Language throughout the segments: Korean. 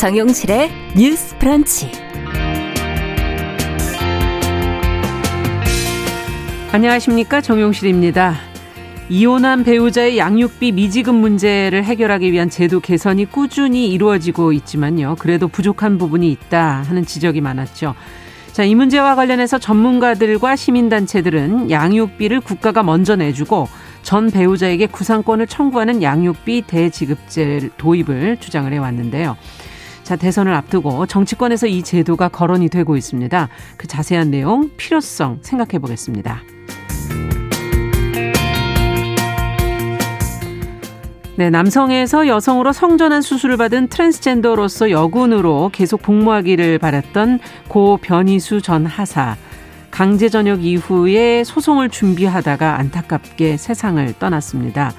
정용실의 뉴스 프런치. 안녕하십니까. 정용실입니다. 이혼한 배우자의 양육비 미지급 문제를 해결하기 위한 제도 개선이 꾸준히 이루어지고 있지만요. 그래도 부족한 부분이 있다 하는 지적이 많았죠. 자, 이 문제와 관련해서 전문가들과 시민단체들은 양육비를 국가가 먼저 내주고 전 배우자에게 구상권을 청구하는 양육비 대지급제 도입을 주장을 해왔는데요. 자, 대선을 앞두고 정치권에서 이 제도가 거론이 되고 있습니다. 그 자세한 내용, 필요성 생각해 보겠습니다. 네, 남성에서 여성으로 성전환 수술을 받은 트랜스젠더로서 여군으로 계속 복무하기를 바랐던 고 변희수 전 하사. 강제 전역 이후에 소송을 준비하다가 안타깝게 세상을 떠났습니다.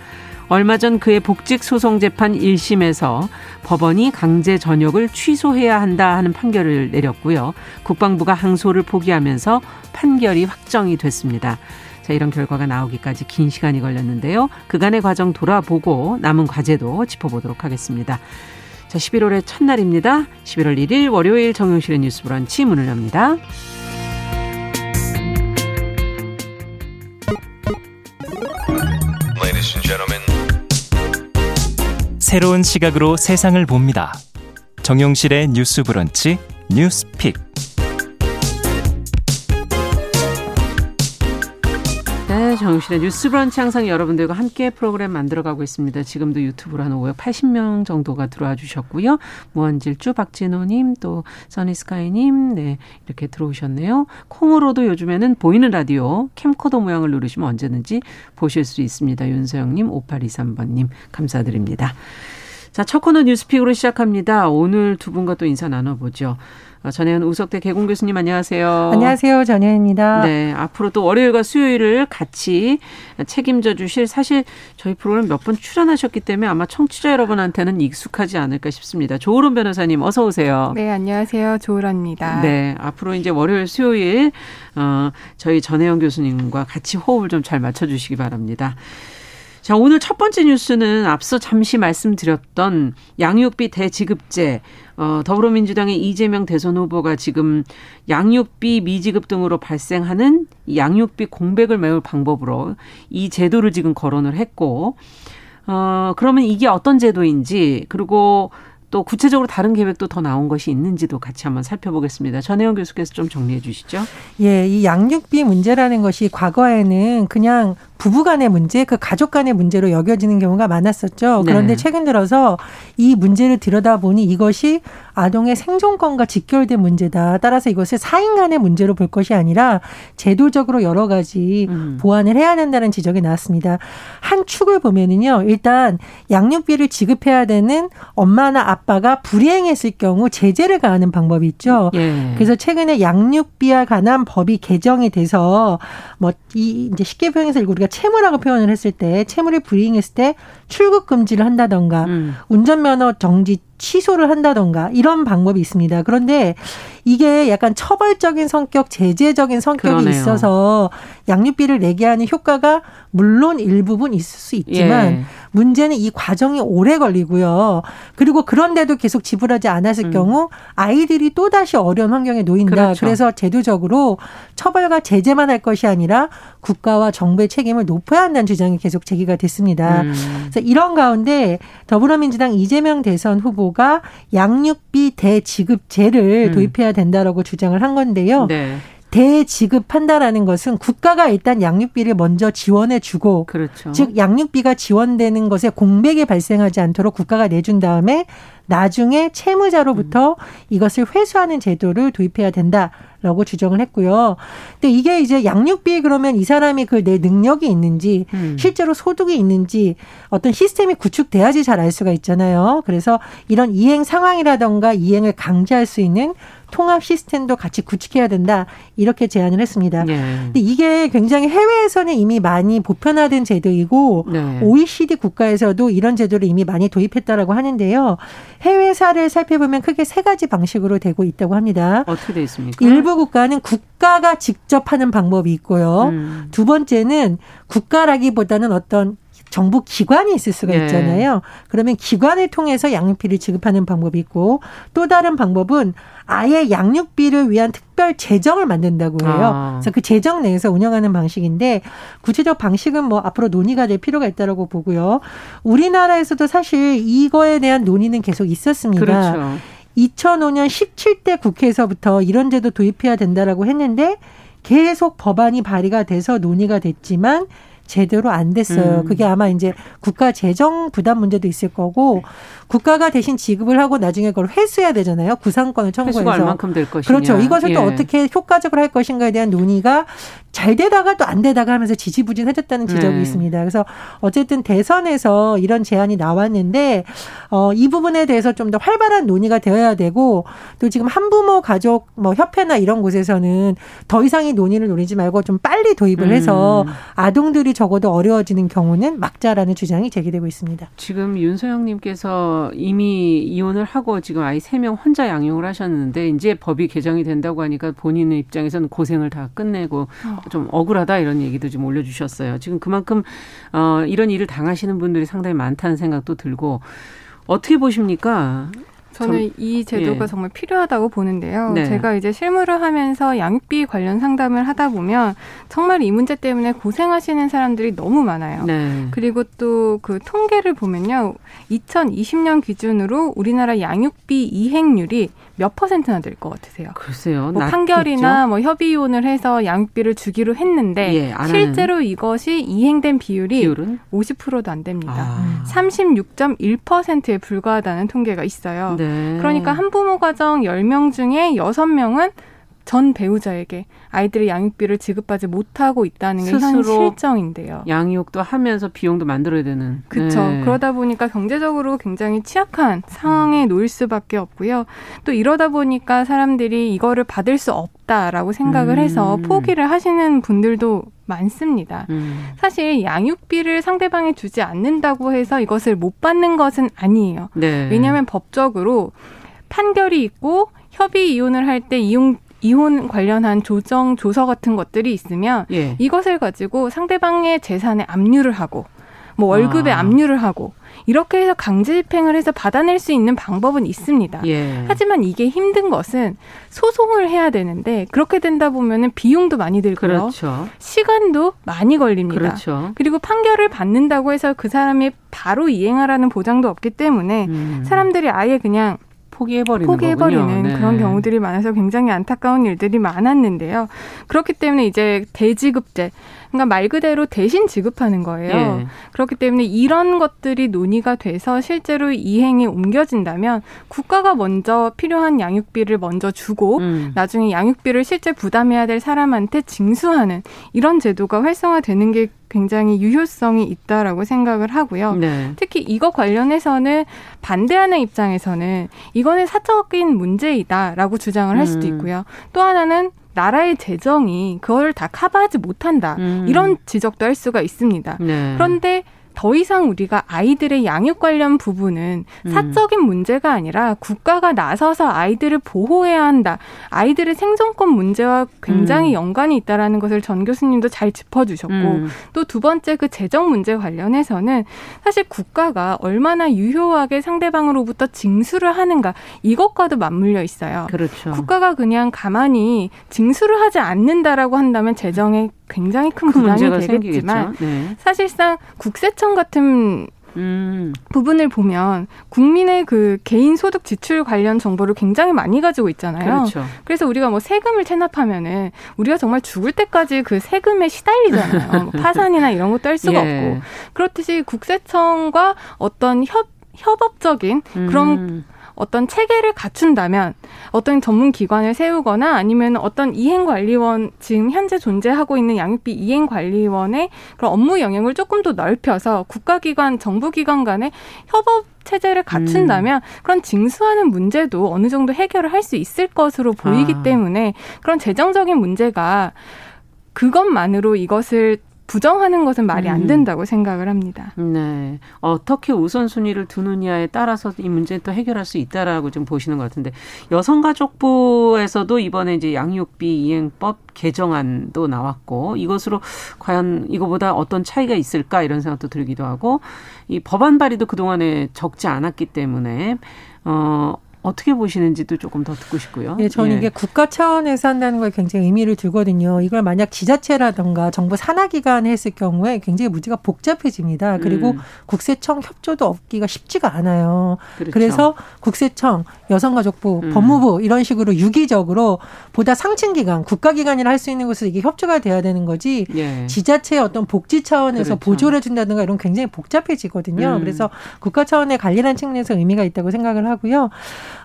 얼마 전 그의 복직 소송 재판 1심에서 법원이 강제 전역을 취소해야 한다 하는 판결을 내렸고요. 국방부가 항소를 포기하면서 판결이 확정이 됐습니다. 자, 이런 결과가 나오기까지 긴 시간이 걸렸는데요. 그간의 과정 돌아보고 남은 과제도 짚어보도록 하겠습니다. 자, 11월의 첫날입니다. 11월 1일 월요일 정용실의 뉴스 브런치 문을 엽니다. 새로운 시각으로 세상을 봅니다. 정용실의 뉴스 브런치 뉴스픽. 정신의 뉴스 브런치 항상 여러분들과 함께 프로그램 만들어가고 있습니다. 지금도 유튜브로 한 580명 정도가 들어와 주셨고요. 무한질주 박진호님 또 써니스카이님 네 이렇게 들어오셨네요. 콩으로도 요즘에는 보이는 라디오 캠코더 모양을 누르시면 언제든지 보실 수 있습니다. 윤서영님 5823번님 감사드립니다. 자, 첫 코너 뉴스픽으로 시작합니다. 오늘 두 분과 또 인사 나눠보죠. 어, 전혜연 우석대 개공 교수님 안녕하세요. 안녕하세요. 전혜연입니다. 네. 앞으로 또 월요일과 수요일을 같이 책임져 주실 사실 저희 프로그램 몇 번 출연하셨기 때문에 아마 청취자 여러분한테는 익숙하지 않을까 싶습니다. 조으론 변호사님 어서 오세요. 네. 안녕하세요. 조으란입니다. 네. 앞으로 이제 월요일 수요일 어 저희 전혜연 교수님과 같이 호흡을 좀 잘 맞춰 주시기 바랍니다. 자, 오늘 첫 번째 뉴스는 앞서 잠시 말씀드렸던 양육비 대지급제, 어, 더불어민주당의 이재명 대선 후보가 지금 양육비 미지급 등으로 발생하는 양육비 공백을 메울 방법으로 이 제도를 지금 거론을 했고, 어, 그러면 이게 어떤 제도인지, 그리고 또 구체적으로 다른 계획도 더 나온 것이 있는지도 같이 한번 살펴보겠습니다. 전혜영 교수께서 좀 정리해 주시죠. 예, 이 양육비 문제라는 것이 과거에는 그냥 부부 간의 문제, 그 가족 간의 문제로 여겨지는 경우가 많았었죠. 네. 그런데 네. 최근 들어서 이 문제를 들여다보니 이것이 아동의 생존권과 직결된 문제다. 따라서 이것을 사인 간의 문제로 볼 것이 아니라 제도적으로 여러 가지 음. 보완을 해야 된다는 지적이 나왔습니다. 한 축을 보면은요. 일단 양육비를 지급해야 되는 엄마나 아빠 가 불이행했을 경우 제재를 가하는 방법이 있죠. 예. 그래서 최근에 양육비와 관한 법이 개정이 돼서 뭐 이 이제 쉽게 표현해서 우리가 채무라고 표현을 했을 때 채무를 불이행했을 때 출국 금지를 한다던가 음. 운전면허 정지 취소를 한다던가 이런 방법이 있습니다. 그런데 이게 약간 처벌적인 성격, 제재적인 성격이 그러네요. 있어서 양육비를 내게 하는 효과가 물론 일부분 있을 수 있지만 예. 문제는 이 과정이 오래 걸리고요. 그리고 그런데도 계속 지불하지 않았을 음. 경우 아이들이 또다시 어려운 환경에 놓인다. 그렇죠. 그래서 제도적으로 처벌과 제재만 할 것이 아니라 국가와 정부의 책임을 높여야 한다는 주장이 계속 제기가 됐습니다. 음. 그래서 이런 가운데 더불어민주당 이재명 대선 후보가 양육비 대지급제를 음. 도입해야 된다라고 주장을 한 건데요. 네. 대지급한다라는 것은 국가가 일단 양육비를 먼저 지원해 주고 그렇죠. 즉 양육비가 지원되는 것에 공백이 발생하지 않도록 국가가 내준 다음에 나중에 채무자로부터 음. 이것을 회수하는 제도를 도입해야 된다라고 주장을 했고요. 근데 이게 이제 양육비 그러면 이 사람이 그 내 능력이 있는지 음. 실제로 소득이 있는지 어떤 시스템이 구축돼야지 잘 알 수가 있잖아요. 그래서 이런 이행 상황이라던가 이행을 강제할 수 있는 통합 시스템도 같이 구축해야 된다 이렇게 제안을 했습니다. 네. 근데 이게 굉장히 해외에서는 이미 많이 보편화된 제도이고 네. OECD 국가에서도 이런 제도를 이미 많이 도입했다라고 하는데요. 해외 사를 살펴보면 크게 세 가지 방식으로 되고 있다고 합니다. 어떻게 돼 있습니까? 일부 국가는 국가가 직접 하는 방법이 있고요. 음. 두 번째는 국가라기보다는 어떤 정부 기관이 있을 수가 예. 있잖아요. 네. 그러면 기관을 통해서 양육비를 지급하는 방법이 있고 또 다른 방법은 아예 양육비를 위한 특별 재정을 만든다고 해요. 아. 그래서 그 재정 내에서 운영하는 방식인데 구체적 방식은 뭐 앞으로 논의가 될 필요가 있다라고 보고요. 우리나라에서도 사실 이거에 대한 논의는 계속 있었습니다. 그렇죠. 2005년 17대 국회에서부터 이런 제도 도입해야 된다라고 했는데 계속 법안이 발의가 돼서 논의가 됐지만 제대로 안 됐어요. 음. 그게 아마 이제 국가 재정 부담 문제도 있을 거고 국가가 대신 지급을 하고 나중에 그걸 회수해야 되잖아요. 구상권을 청구해서. 회수가 얼만큼 될 것이냐. 그렇죠. 이것을 예. 또 어떻게 효과적으로 할 것인가에 대한 논의가 잘 되다가 또 안 되다가 하면서 지지부진해졌다는 지적이 네. 있습니다. 그래서 어쨌든 대선에서 이런 제안이 나왔는데 어, 이 부분에 대해서 좀 더 활발한 논의가 되어야 되고 또 지금 한부모 가족 뭐 협회나 이런 곳에서는 더 이상의 논의를 노리지 말고 좀 빨리 도입을 해서 음. 아동들이 적어도 어려워지는 경우는 막자라는 주장이 제기되고 있습니다. 지금 윤소영님께서 이미 이혼을 하고 지금 아이 세 명 혼자 양육을 하셨는데 이제 법이 개정이 된다고 하니까 본인의 입장에서는 고생을 다 끝내고 어. 좀 억울하다 이런 얘기도 좀 올려주셨어요. 지금 그만큼 어, 이런 일을 당하시는 분들이 상당히 많다는 생각도 들고 어떻게 보십니까? 저는 이 제도가 예. 정말 필요하다고 보는데요. 네. 제가 이제 실무를 하면서 양육비 관련 상담을 하다 보면 정말 이 문제 때문에 고생하시는 사람들이 너무 많아요. 네. 그리고 또 그 통계를 보면요. 2020년 기준으로 우리나라 양육비 이행률이 몇 퍼센트나 될 것 같으세요? 글쎄요. 뭐 판결이나 뭐 협의 이혼을 해서 양육비를 주기로 했는데 예, 실제로 이것이 이행된 비율이 비율은? 50%도 안 됩니다. 아. 36.1%에 불과하다는 통계가 있어요. 네. 그러니까 한부모 가정 10명 중에 6명은 전 배우자에게 아이들의 양육비를 지급하지 못하고 있다는 게 현 실정인데요. 양육도 하면서 비용도 만들어야 되는. 그렇죠. 네. 그러다 보니까 경제적으로 굉장히 취약한 상황에 음. 놓일 수밖에 없고요. 또 이러다 보니까 사람들이 이거를 받을 수 없다라고 생각을 음. 해서 포기를 하시는 분들도 많습니다. 음. 사실 양육비를 상대방이 주지 않는다고 해서 이것을 못 받는 것은 아니에요. 네. 왜냐하면 법적으로 판결이 있고 협의 이혼을 할 때 이용 이혼 관련한 조정 조서 같은 것들이 있으면 예. 이것을 가지고 상대방의 재산에 압류를 하고 뭐 월급에 아. 압류를 하고 이렇게 해서 강제 집행을 해서 받아낼 수 있는 방법은 있습니다. 예. 하지만 이게 힘든 것은 소송을 해야 되는데 그렇게 된다 보면은 비용도 많이 들고요. 그렇죠. 시간도 많이 걸립니다. 그렇죠. 그리고 판결을 받는다고 해서 그 사람이 바로 이행하라는 보장도 없기 때문에 음. 사람들이 아예 그냥 포기해버리는, 포기해버리는 네. 그런 경우들이 많아서 굉장히 안타까운 일들이 많았는데요. 그렇기 때문에 이제 대지급제 그러니까 말 그대로 대신 지급하는 거예요. 예. 그렇기 때문에 이런 것들이 논의가 돼서 실제로 이행이 옮겨진다면 국가가 먼저 필요한 양육비를 먼저 주고 음. 나중에 양육비를 실제 부담해야 될 사람한테 징수하는 이런 제도가 활성화되는 게 굉장히 유효성이 있다라고 생각을 하고요. 네. 특히 이거 관련해서는 반대하는 입장에서는 이거는 사적인 문제이다라고 주장을 할 수도 음. 있고요. 또 하나는 나라의 재정이 그걸 다 커버하지 못한다. 음. 이런 지적도 할 수가 있습니다. 네. 그런데 더 이상 우리가 아이들의 양육 관련 부분은 음. 사적인 문제가 아니라 국가가 나서서 아이들을 보호해야 한다. 아이들의 생존권 문제와 굉장히 음. 연관이 있다라는 것을 전 교수님도 잘 짚어주셨고 음. 또두 번째 그 재정 문제 관련해서는 사실 국가가 얼마나 유효하게 상대방으로부터 징수를 하는가 이것과도 맞물려 있어요. 그렇죠. 국가가 그냥 가만히 징수를 하지 않는다라고 한다면 재정에 굉장히 큰 부담이 되겠지만 네. 사실상 국세청 같은 음. 부분을 보면 국민의 그 개인 소득 지출 관련 정보를 굉장히 많이 가지고 있잖아요. 그렇죠. 그래서 우리가 뭐 세금을 체납하면은 우리가 정말 죽을 때까지 그 세금에 시달리잖아요. 뭐 파산이나 이런 것도 할 수가 예. 없고 그렇듯이 국세청과 어떤 협 협업적인 그런 음. 어떤 체계를 갖춘다면 어떤 전문 기관을 세우거나 아니면 어떤 이행관리원 지금 현재 존재하고 있는 양육비 이행관리원의 그런 업무 영역을 조금 더 넓혀서 국가기관, 정부기관 간의 협업 체제를 갖춘다면 음. 그런 징수하는 문제도 어느 정도 해결을 할 수 있을 것으로 보이기 아. 때문에 그런 재정적인 문제가 그것만으로 이것을 부정하는 것은 말이 안 음. 된다고 생각을 합니다. 네. 어떻게 우선순위를 두느냐에 따라서 이 문제는 또 해결할 수 있다라고 좀 보시는 것 같은데 여성가족부에서도 이번에 이제 양육비 이행법 개정안도 나왔고 이것으로 과연 이거보다 어떤 차이가 있을까 이런 생각도 들기도 하고 이 법안 발의도 그동안에 적지 않았기 때문에 어 어떻게 보시는지도 조금 더 듣고 싶고요. 예, 저는 예. 이게 국가 차원에서 한다는 걸 굉장히 의미를 두거든요. 이걸 만약 지자체라든가 정부 산하기관에 했을 경우에 굉장히 문제가 복잡해집니다. 그리고 음. 국세청 협조도 얻기가 쉽지가 않아요. 그렇죠. 그래서 국세청, 여성가족부, 음. 법무부 이런 식으로 유기적으로 보다 상층 기관, 국가 기관이라 할 수 있는 곳에서 이게 협조가 돼야 되는 거지. 예. 지자체의 어떤 복지 차원에서 그렇죠. 보조를 해준다든가 이런 굉장히 복잡해지거든요. 음. 그래서 국가 차원의 관리라는 측면에서 의미가 있다고 생각을 하고요.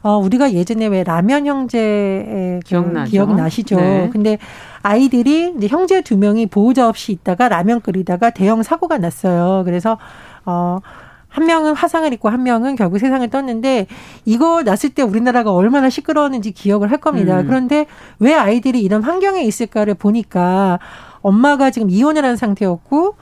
어, 우리가 예전에 왜 라면 형제의 그 기억나죠? 기억나시죠? 네. 근데 아이들이 이제 형제 두 명이 보호자 없이 있다가 라면 끓이다가 대형 사고가 났어요. 그래서 어, 한 명은 화상을 입고 한 명은 결국 세상을 떴는데 이거 났을 때 우리나라가 얼마나 시끄러웠는지 기억을 할 겁니다. 음. 그런데 왜 아이들이 이런 환경에 있을까를 보니까 엄마가 지금 이혼을 한 상태였고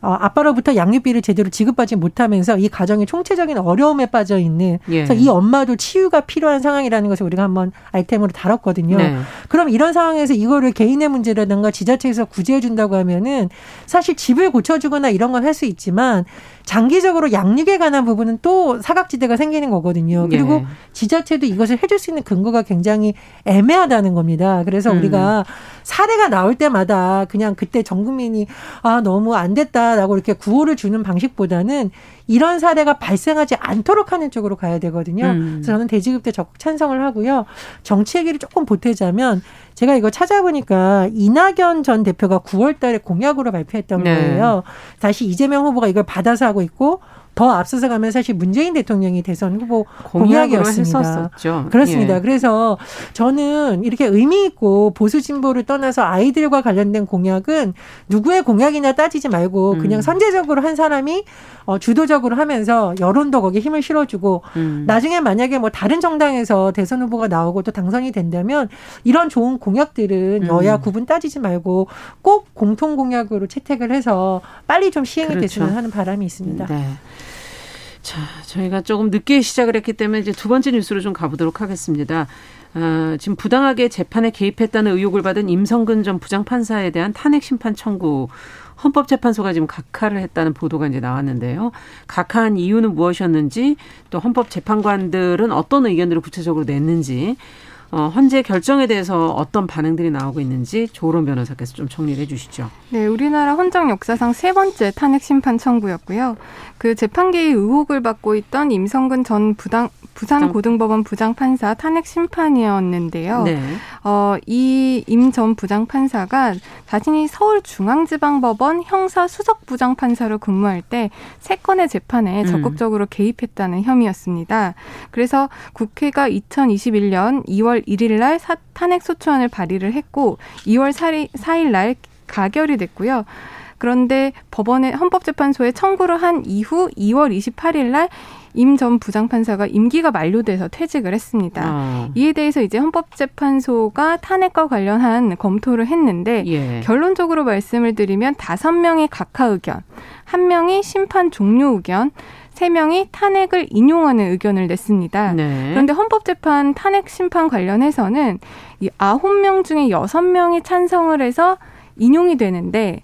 어, 아빠로부터 양육비를 제대로 지급받지 못하면서 이 가정이 총체적인 어려움에 빠져 있는 예. 그래서 이 엄마도 치유가 필요한 상황이라는 것을 우리가 한번 아이템으로 다뤘거든요. 네. 그럼 이런 상황에서 이거를 개인의 문제라든가 지자체에서 구제해 준다고 하면은 사실 집을 고쳐주거나 이런 건 할 수 있지만 장기적으로 양육에 관한 부분은 또 사각지대가 생기는 거거든요. 그리고 예. 지자체도 이것을 해줄 수 있는 근거가 굉장히 애매하다는 겁니다. 그래서 음. 우리가 사례가 나올 때마다 그냥 그때 전 국민이 아 너무 안 됐다라고 이렇게 구호를 주는 방식보다는 이런 사례가 발생하지 않도록 하는 쪽으로 가야 되거든요. 음. 그래서 저는 대지급 때 적극 찬성을 하고요. 정치 얘기를 조금 보태자면 제가 이거 찾아보니까 이낙연 전 대표가 9월 달에 공약으로 발표했던 네. 거예요. 다시 이재명 후보가 이걸 받아서 하고 있고 더 앞서서 가면 사실 문재인 대통령이 대선 후보 공약이었습니다. 그렇습니다. 예. 그래서 저는 이렇게 의미 있고 보수 진보를 떠나서 아이들과 관련된 공약은 누구의 공약이냐 따지지 말고 그냥 음. 선제적으로 한 사람이 어, 주도적으로 하면서 여론도 거기에 힘을 실어주고 음. 나중에 만약에 뭐 다른 정당에서 대선 후보가 나오고 또 당선이 된다면 이런 좋은 공약들은 음. 여야 구분 따지지 말고 꼭 공통 공약으로 채택을 해서 빨리 좀 시행이 그렇죠. 됐으면 하는 바람이 있습니다. 네. 자, 저희가 조금 늦게 시작을 했기 때문에 이제 두 번째 뉴스로 좀 가보도록 하겠습니다. 아, 지금 부당하게 재판에 개입했다는 의혹을 받은 임성근 전 부장판사에 대한 탄핵 심판 청구 헌법재판소가 지금 각하를 했다는 보도가 이제 나왔는데요. 각하한 이유는 무엇이었는지 또 헌법재판관들은 어떤 의견들을 구체적으로 냈는지 어, 헌재 결정에 대해서 어떤 반응들이 나오고 있는지 조론 변호사께서 좀 정리를 해주시죠. 네, 우리나라 헌정 역사상 세 번째 탄핵 심판 청구였고요. 그 재판계의 의혹을 받고 있던 임성근 전 부당 부산고등법원 부장판사 탄핵 심판이었는데요. 네. 어, 이 임 전 부장판사가 자신이 서울중앙지방법원 형사 수석 부장판사로 근무할 때 세 건의 재판에 음. 적극적으로 개입했다는 혐의였습니다. 그래서 국회가 2021년 2월 1일 날 탄핵 소추안을 발의를 했고 2월 4일 날 가결이 됐고요. 그런데 법원의 헌법재판소에 청구를 한 이후 2월 28일 날 임전 부장판사가 임기가 만료돼서 퇴직을 했습니다. 아. 이에 대해서 이제 헌법재판소가 탄핵과 관련한 검토를 했는데 예. 결론적으로 말씀을 드리면 다섯 명의 각하 의견, 한 명이 심판 종료 의견, 세 명이 탄핵을 인용하는 의견을 냈습니다. 네. 그런데 헌법재판 탄핵 심판 관련해서는 이 아홉 명 중에 여섯 명이 찬성을 해서 인용이 되는데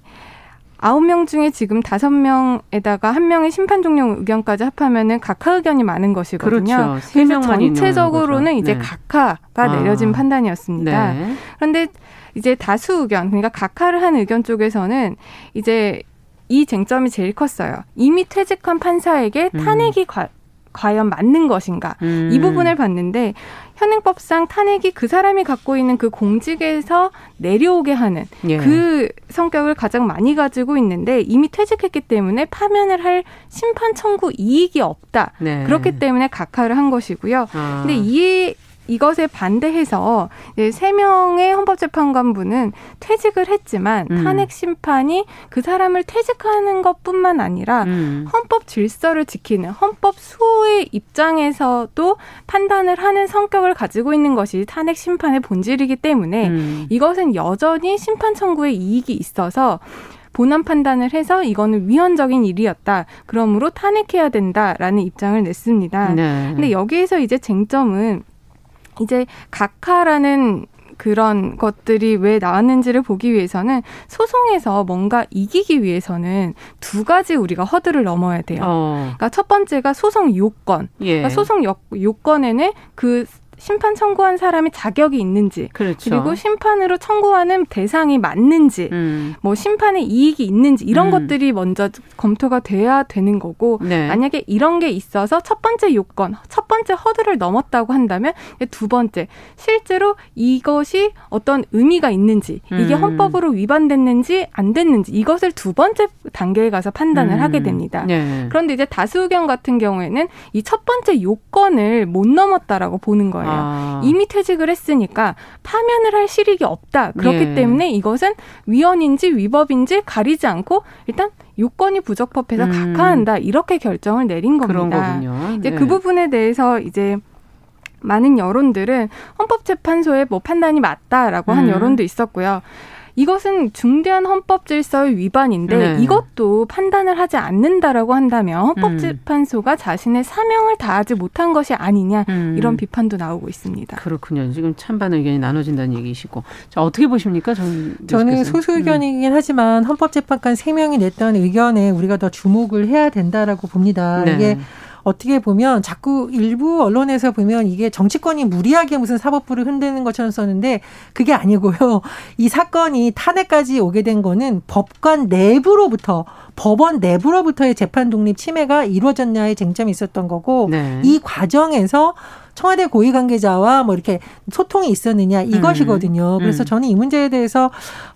아홉 명 중에 지금 다섯 명에다가 한 명의 심판 종료 의견까지 합하면은 각하 의견이 많은 것이거든요. 그렇죠. 세 명만 전체적으로는 이제 네. 각하가 아. 내려진 판단이었습니다. 네. 그런데 이제 다수 의견, 그러니까 각하를 한 의견 쪽에서는 이제 이 쟁점이 제일 컸어요. 이미 퇴직한 판사에게 음. 탄핵이 음. 과, 과연 맞는 것인가 음. 이 부분을 봤는데 현행법상 탄핵이 그 사람이 갖고 있는 그 공직에서 내려오게 하는 예. 그 성격을 가장 많이 가지고 있는데 이미 퇴직했기 때문에 파면을 할 심판 청구 이익이 없다. 네. 그렇기 때문에 각하를 한 것이고요. 아. 근데 이 이것에 반대해서 세 명의 헌법재판관분은 퇴직을 했지만 음. 탄핵 심판이 그 사람을 퇴직하는 것뿐만 아니라 음. 헌법 질서를 지키는 헌법 수호의 입장에서도 판단을 하는 성격을 가지고 있는 것이 탄핵 심판의 본질이기 때문에 음. 이것은 여전히 심판 청구에 이익이 있어서 본안 판단을 해서 이거는 위헌적인 일이었다. 그러므로 탄핵해야 된다라는 입장을 냈습니다. 네. 근데 여기에서 이제 쟁점은 이제 각하라는 그런 것들이 왜 나왔는지를 보기 위해서는 소송에서 뭔가 이기기 위해서는 두 가지 우리가 허들을 넘어야 돼요. 어. 그러니까 첫 번째가 소송 요건. 예. 그러니까 소송 요, 요건에는 그 심판 청구한 사람이 자격이 있는지 그렇죠. 그리고 심판으로 청구하는 대상이 맞는지 음. 뭐 심판에 이익이 있는지 이런 음. 것들이 먼저 검토가 돼야 되는 거고 네. 만약에 이런 게 있어서 첫 번째 요건 첫 번째 허들을 넘었다고 한다면 두 번째 실제로 이것이 어떤 의미가 있는지 이게 음. 헌법으로 위반됐는지 안 됐는지 이것을 두 번째 단계에 가서 판단을 하게 음. 됩니다. 네. 그런데 이제 다수 의견 같은 경우에는 이 첫 번째 요건을 못 넘었다라고 보는 거예요. 아. 이미 퇴직을 했으니까 파면을 할 실익이 없다. 그렇기 예. 때문에 이것은 위헌인지 위법인지 가리지 않고 일단 요건이 부적법해서 음. 각하한다 이렇게 결정을 내린 겁니다. 이제 네. 그 부분에 대해서 이제 많은 여론들은 헌법재판소의 뭐 판단이 맞다라고 한 음. 여론도 있었고요. 이것은 중대한 헌법 질서의 위반인데 네. 이것도 판단을 하지 않는다라고 한다면 헌법재판소가 음. 자신의 사명을 다하지 못한 것이 아니냐 음. 이런 비판도 나오고 있습니다. 그렇군요. 지금 찬반 의견이 나눠진다는 얘기시고 자 어떻게 보십니까? 전 저는 소수 의견이긴 음. 하지만 헌법재판관 3명이 냈던 의견에 우리가 더 주목을 해야 된다라고 봅니다. 네. 이게 어떻게 보면 자꾸 일부 언론에서 보면 이게 정치권이 무리하게 무슨 사법부를 흔드는 것처럼 썼는데 그게 아니고요. 이 사건이 탄핵까지 오게 된 거는 법관 내부로부터 법원 내부로부터의 재판 독립 침해가 이루어졌냐의 쟁점이 있었던 거고 네. 이 과정에서 청와대 고위 관계자와 뭐 이렇게 소통이 있었느냐 이것이거든요. 음. 그래서 음. 저는 이 문제에 대해서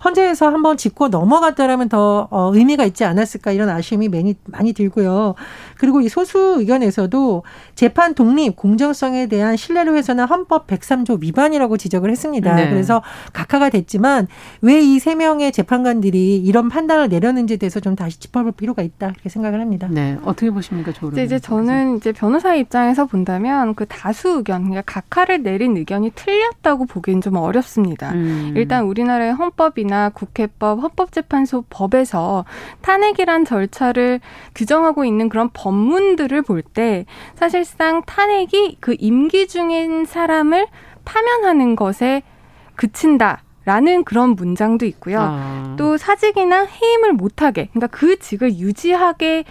헌재에서 한번 짚고 넘어갔다라면 더 어, 의미가 있지 않았을까 이런 아쉬움이 많이 많이 들고요. 그리고 이 소수 의견에서도 재판 독립 공정성에 대한 신뢰를 훼손한 헌법 103조 위반이라고 지적을 했습니다. 네. 그래서 각하가 됐지만 왜 이 세 명의 재판관들이 이런 판단을 내렸는지에 대해서 좀 다시 짚어볼 필요가 있다 이렇게 생각을 합니다. 네, 어떻게 보십니까, 조론? 이제, 이제 저는 이제 변호사의 입장에서 본다면 그 다수 의견, 그러니까 각하를 내린 의견이 틀렸다고 보기엔 좀 어렵습니다. 음. 일단 우리나라의 헌법이나 국회법, 헌법재판소 법에서 탄핵이란 절차를 규정하고 있는 그런 법문들을 볼 때 사실상 탄핵이 그 임기 중인 사람을 파면하는 것에 그친다. 라는 그런 문장도 있고요. 아. 또 사직이나 해임을 못하게, 그러니까 그 직을 유지하게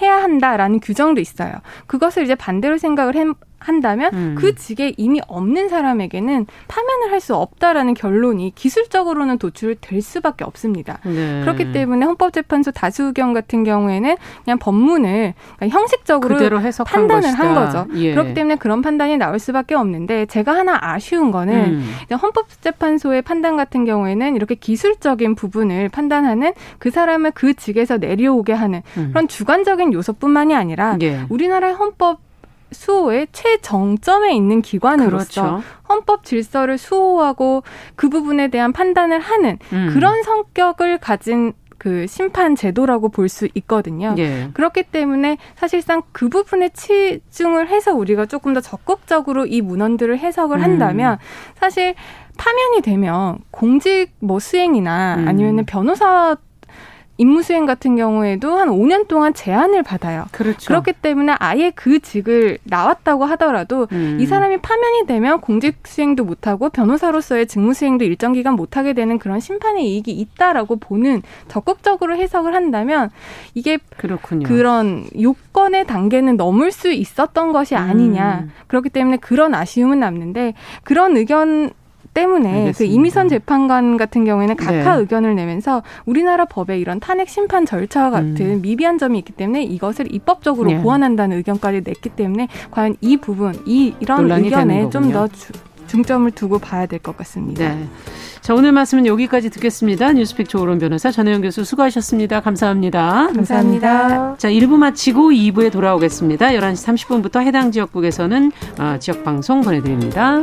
해야 한다라는 규정도 있어요. 그것을 이제 반대로 생각을 한다면 음. 그 직에 이미 없는 사람에게는 파면을 할 수 없다라는 결론이 기술적으로는 도출될 수밖에 없습니다. 네. 그렇기 때문에 헌법재판소 다수 의견 같은 경우에는 그냥 법문을 그러니까 형식적으로 판단을 것이다. 한 거죠. 예. 그렇기 때문에 그런 판단이 나올 수밖에 없는데 제가 하나 아쉬운 거는 음. 헌법재판소의 판단 같은 경우에는 이렇게 기술적인 부분을 판단하는 그 사람을 그 직에서 내려오게 하는 음. 그런 주관적인 요소뿐만이 아니라 예. 우리나라의 헌법 수호의 최정점에 있는 기관으로서 그렇죠. 헌법 질서를 수호하고 그 부분에 대한 판단을 하는 음. 그런 성격을 가진 그 심판 제도라고 볼 수 있거든요. 예. 그렇기 때문에 사실상 그 부분에 치중을 해서 우리가 조금 더 적극적으로 이 문헌들을 해석을 한다면 음. 사실 파면이 되면 공직 뭐 수행이나 음. 아니면은 변호사 임무수행 같은 경우에도 한 5년 동안 제한을 받아요. 그렇죠. 그렇기 때문에 아예 그 직을 나왔다고 하더라도 음. 이 사람이 파면이 되면 공직 수행도 못하고 변호사로서의 직무 수행도 일정 기간 못하게 되는 그런 심판의 이익이 있다라고 보는 적극적으로 해석을 한다면 이게 그렇군요. 그런 요건의 단계는 넘을 수 있었던 것이 아니냐. 음. 그렇기 때문에 그런 아쉬움은 남는데 그런 의견 때문에 그 알겠습니다. 그 이미선 재판관 같은 경우에는 각하 네. 의견을 내면서 우리나라 법에 이런 탄핵 심판 절차와 같은 음. 미비한 점이 있기 때문에 이것을 입법적으로 네. 보완한다는 의견까지 냈기 때문에 과연 이 부분, 이 이런 의견에 좀 더 중점을 두고 봐야 될 것 같습니다. 네. 자, 오늘 말씀은 여기까지 듣겠습니다. 뉴스픽 조으론 변호사 전혜영 교수 수고하셨습니다. 감사합니다. 감사합니다. 자, 1부 마치고 2부에 돌아오겠습니다. 11시 30분부터 해당 지역국에서는 어, 지역 방송 보내드립니다.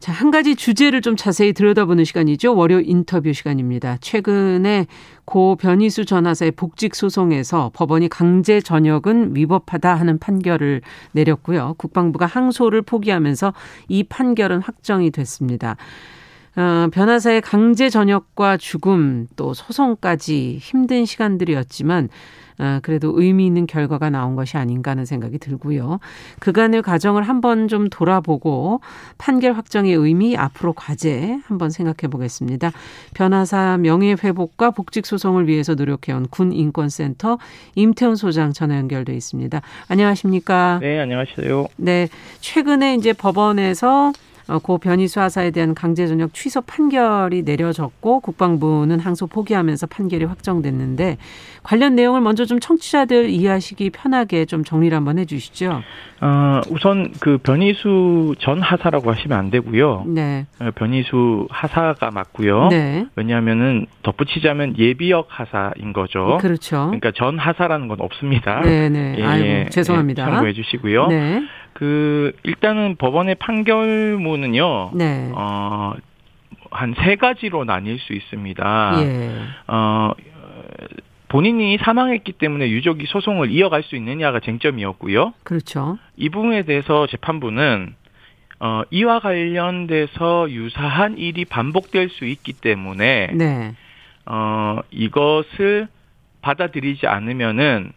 자, 한 가지 주제를 좀 자세히 들여다보는 시간이죠. 월요 인터뷰 시간입니다. 최근에 고 변희수 전하사의 복직 소송에서 법원이 강제 전역은 위법하다 하는 판결을 내렸고요. 국방부가 항소를 포기하면서 이 판결은 확정이 됐습니다. 어, 변호사의 강제 전역과 죽음 또 소송까지 힘든 시간들이었지만 아, 그래도 의미 있는 결과가 나온 것이 아닌가 하는 생각이 들고요. 그간의 과정을 한번 좀 돌아보고 판결 확정의 의미 앞으로 과제 한번 생각해 보겠습니다. 변호사 명예 회복과 복직 소송을 위해서 노력해온 군 인권센터 임태훈 소장 전화 연결돼 있습니다. 안녕하십니까? 네, 안녕하세요. 네, 최근에 이제 법원에서 어, 고 변희수 하사에 대한 강제 전역 취소 판결이 내려졌고 국방부는 항소 포기하면서 판결이 확정됐는데 관련 내용을 먼저 좀 청취자들 이해하시기 편하게 좀 정리를 한번 해주시죠. 어, 우선 그 변희수 전 하사라고 하시면 안 되고요. 네. 어, 변희수 하사가 맞고요. 네. 왜냐하면은 덧붙이자면 예비역 하사인 거죠. 그렇죠. 그러니까 전 하사라는 건 없습니다. 네네. 네. 예, 아이고, 예, 죄송합니다. 예, 참고해 주시고요. 네. 그 일단은 법원의 판결문은요. 네. 어, 한 세 가지로 나뉠 수 있습니다. 예. 어, 본인이 사망했기 때문에 유족이 소송을 이어갈 수 있느냐가 쟁점이었고요. 그렇죠. 이 부분에 대해서 재판부는 어, 이와 관련돼서 유사한 일이 반복될 수 있기 때문에 네. 어, 이것을 받아들이지 않으면은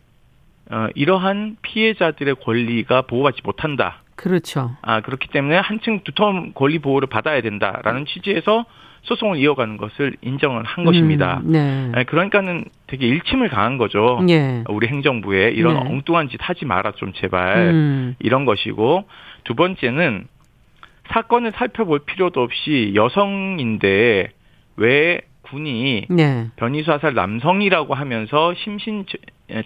어, 이러한 피해자들의 권리가 보호받지 못한다. 그렇죠. 아 그렇기 때문에 한층 두터운 권리 보호를 받아야 된다라는 취지에서 소송을 이어가는 것을 인정을 한 것입니다. 음, 네. 네. 그러니까는 되게 일침을 강한 거죠. 예. 우리 행정부에 이런 네. 엉뚱한 짓 하지 마라 좀 제발 음. 이런 것이고 두 번째는 사건을 살펴볼 필요도 없이 여성인데 왜 군이 네. 변이수 화살 남성이라고 하면서 심신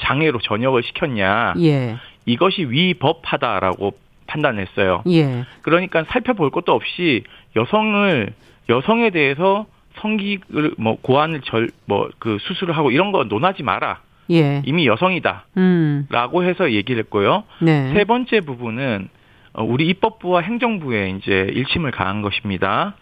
장애로 전역을 시켰냐 예. 이것이 위법하다라고 판단했어요. 예. 그러니까 살펴볼 것도 없이 여성을 여성에 대해서 성기를 뭐 고환을 절 뭐 그 수술을 하고 이런 거 논하지 마라. 예. 이미 여성이다. 음. 라고 해서 얘기를 했고요. 네. 세 번째 부분은 어, 우리 입법부와 행정부에 이제 일침을 가한 것입니다.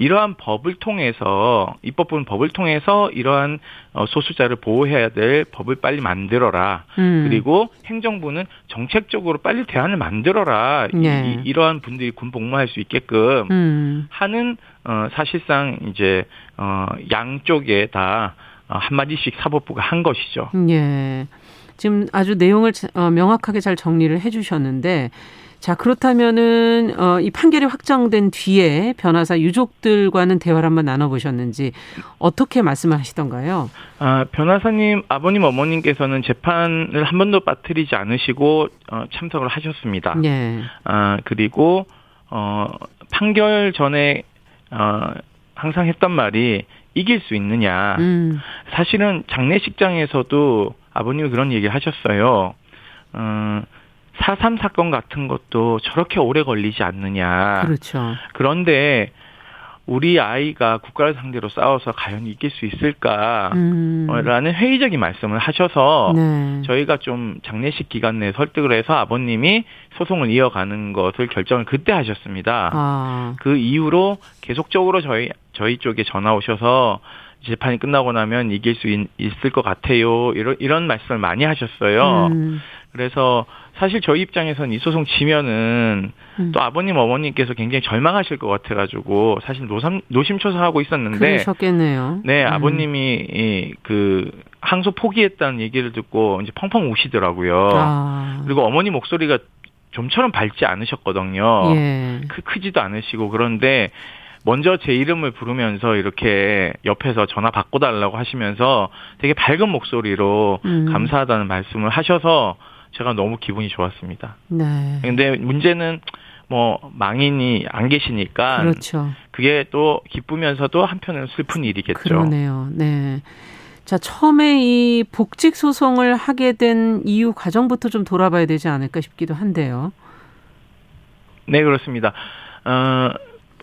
이러한 법을 통해서 입법부는 법을 통해서 이러한 어, 소수자를 보호해야 될 법을 빨리 만들어라. 음. 그리고 행정부는 정책적으로 빨리 대안을 만들어라. 네. 이, 러한 분들이 군 복무할 수 있게끔 음. 하는 어, 사실상 이제 어, 양쪽에 다 어, 한마디씩 사법부가 한 것이죠. 예. 지금 아주 내용을 어, 명확하게 잘 정리를 해 주셨는데 자, 그렇다면은, 어, 이 판결이 확정된 뒤에 변호사 유족들과는 대화를 한번 나눠보셨는지 어떻게 말씀을 하시던가요? 아, 변호사님, 아버님, 어머님께서는 재판을 한 번도 빠뜨리지 않으시고, 어, 참석을 하셨습니다. 네. 아, 그리고, 어, 판결 전에, 어, 항상 했던 말이 이길 수 있느냐. 음. 사실은 장례식장에서도 아버님이 그런 얘기를 하셨어요. 어, 4.3 사건 같은 것도 저렇게 오래 걸리지 않느냐. 그렇죠. 그런데 우리 아이가 국가를 상대로 싸워서 과연 이길 수 있을까? 음. 라는 회의적인 말씀을 하셔서 네. 저희가 좀 장례식 기간 내에 설득을 해서 아버님이 소송을 이어가는 것을 결정을 그때 하셨습니다. 아. 그 이후로 계속적으로 저희 저희 쪽에 전화 오셔서 재판이 끝나고 나면 이길 수 있, 을것 같아요. 이런 이런 말씀을 많이 하셨어요. 음. 그래서 사실 저희 입장에서는 이 소송 지면은 음. 또 아버님 어머님께서 굉장히 절망하실 것 같아가지고 사실 노삼 노심초사하고 있었는데 그러셨겠네요. 네 음. 아버님이 이, 그 항소 포기했다는 얘기를 듣고 이제 펑펑 우시더라고요. 아. 그리고 어머니 목소리가 좀처럼 밝지 않으셨거든요. 예. 크, 크지도 않으시고 그런데 먼저 제 이름을 부르면서 이렇게 옆에서 전화 바꿔달라고 하시면서 되게 밝은 목소리로 음. 감사하다는 말씀을 하셔서 제가 너무 기분이 좋았습니다. 네. 근데 문제는 뭐 망인이 안 계시니까 그렇죠. 그게 또 기쁘면서도 한편은 슬픈 일이겠죠. 그러네요. 네. 자, 처음에 이 복직 소송을 하게 된 이유 과정부터 좀 돌아봐야 되지 않을까 싶기도 한데요. 네, 그렇습니다. 어,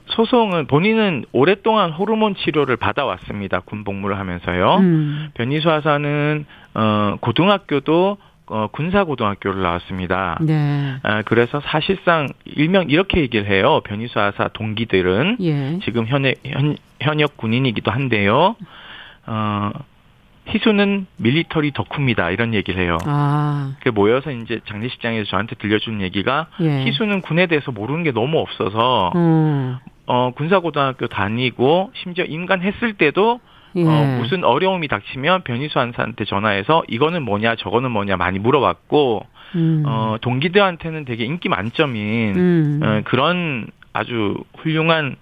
소송은 본인은 오랫동안 호르몬 치료를 받아왔습니다. 군 복무를 하면서요. 음. 변희수 하사는 어, 고등학교도 어, 군사고등학교를 나왔습니다. 네. 아, 그래서 사실상 일명 이렇게 얘기를 해요. 변희수 하사 동기들은 예. 지금 현역, 현, 현역 군인이기도 한데요. 어, 희수는 밀리터리 덕후입니다. 이런 얘기를 해요. 아. 그 모여서 이제 장례식장에서 저한테 들려준 얘기가 예. 희수는 군에 대해서 모르는 게 너무 없어서 음. 어, 군사고등학교 다니고 심지어 인간 했을 때도 예. 어, 무슨 어려움이 닥치면 변희수 한사한테 전화해서 이거는 뭐냐 저거는 뭐냐 많이 물어봤고 음. 어, 동기들한테는 되게 인기 만점인 음. 어, 그런 아주 훌륭한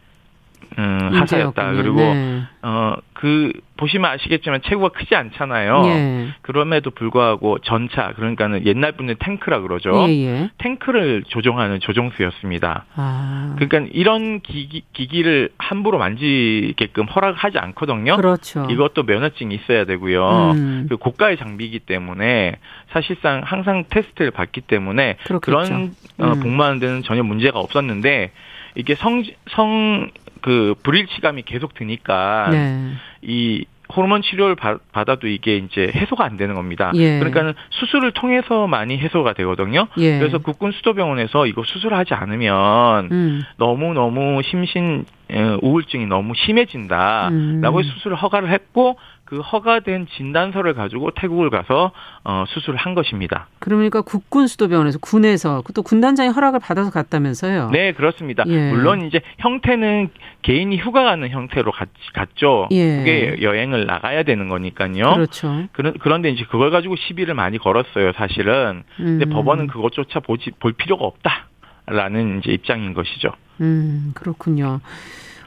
음, 하사였다. 그리고 네. 어그 보시면 아시겠지만 체구가 크지 않잖아요. 예. 그럼에도 불구하고 전차 그러니까는 옛날 분들 탱크라 그러죠. 예예. 예. 탱크를 조종하는 조종수였습니다. 아. 그러니까 이런 기기, 기기를 함부로 만지게끔 허락하지 않거든요. 그렇죠. 이것도 면허증이 있어야 되고요. 음. 그 고가의 장비이기 때문에 사실상 항상 테스트를 받기 때문에 그렇겠죠. 그런 어, 음. 복무하는 데는 전혀 문제가 없었는데 이게 성, 성, 그 불일치감이 계속 드니까 네. 이 호르몬 치료를 받, 아도 이게 이제 해소가 안 되는 겁니다. 예. 그러니까는 수술을 통해서 많이 해소가 되거든요. 예. 그래서 국군 수도병원에서 이거 수술하지 않으면 음. 너무 너무 심신 어, 우울증이 너무 심해진다라고 음. 수술을 허가를 했고 그 허가된 진단서를 가지고 태국을 가서 어, 수술을 한 것입니다. 그러니까 국군 수도병원에서 군에서 또 군단장의 허락을 받아서 갔다면서요? 네, 그렇습니다. 예. 물론 이제 형태는 개인이 휴가 가는 형태로 갔, 갔죠. 예. 그게 여행을 나가야 되는 거니까요. 그렇죠. 그런 그런데 이제 그걸 가지고 시비를 많이 걸었어요, 사실은. 근데 음. 법원은 그것조차 보지 볼 필요가 없다라는 이제 입장인 것이죠. 음, 그렇군요.